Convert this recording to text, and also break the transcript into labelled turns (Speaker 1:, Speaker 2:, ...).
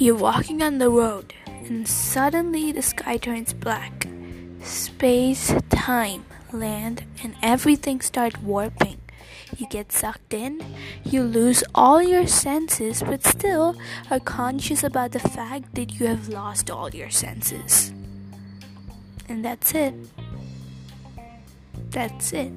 Speaker 1: You're walking on the road, and suddenly the sky turns black. Space, time, land, and everything start warping. You get sucked in, you lose all your senses, but still are conscious about the fact that you have lost all your senses. And that's it. That's it.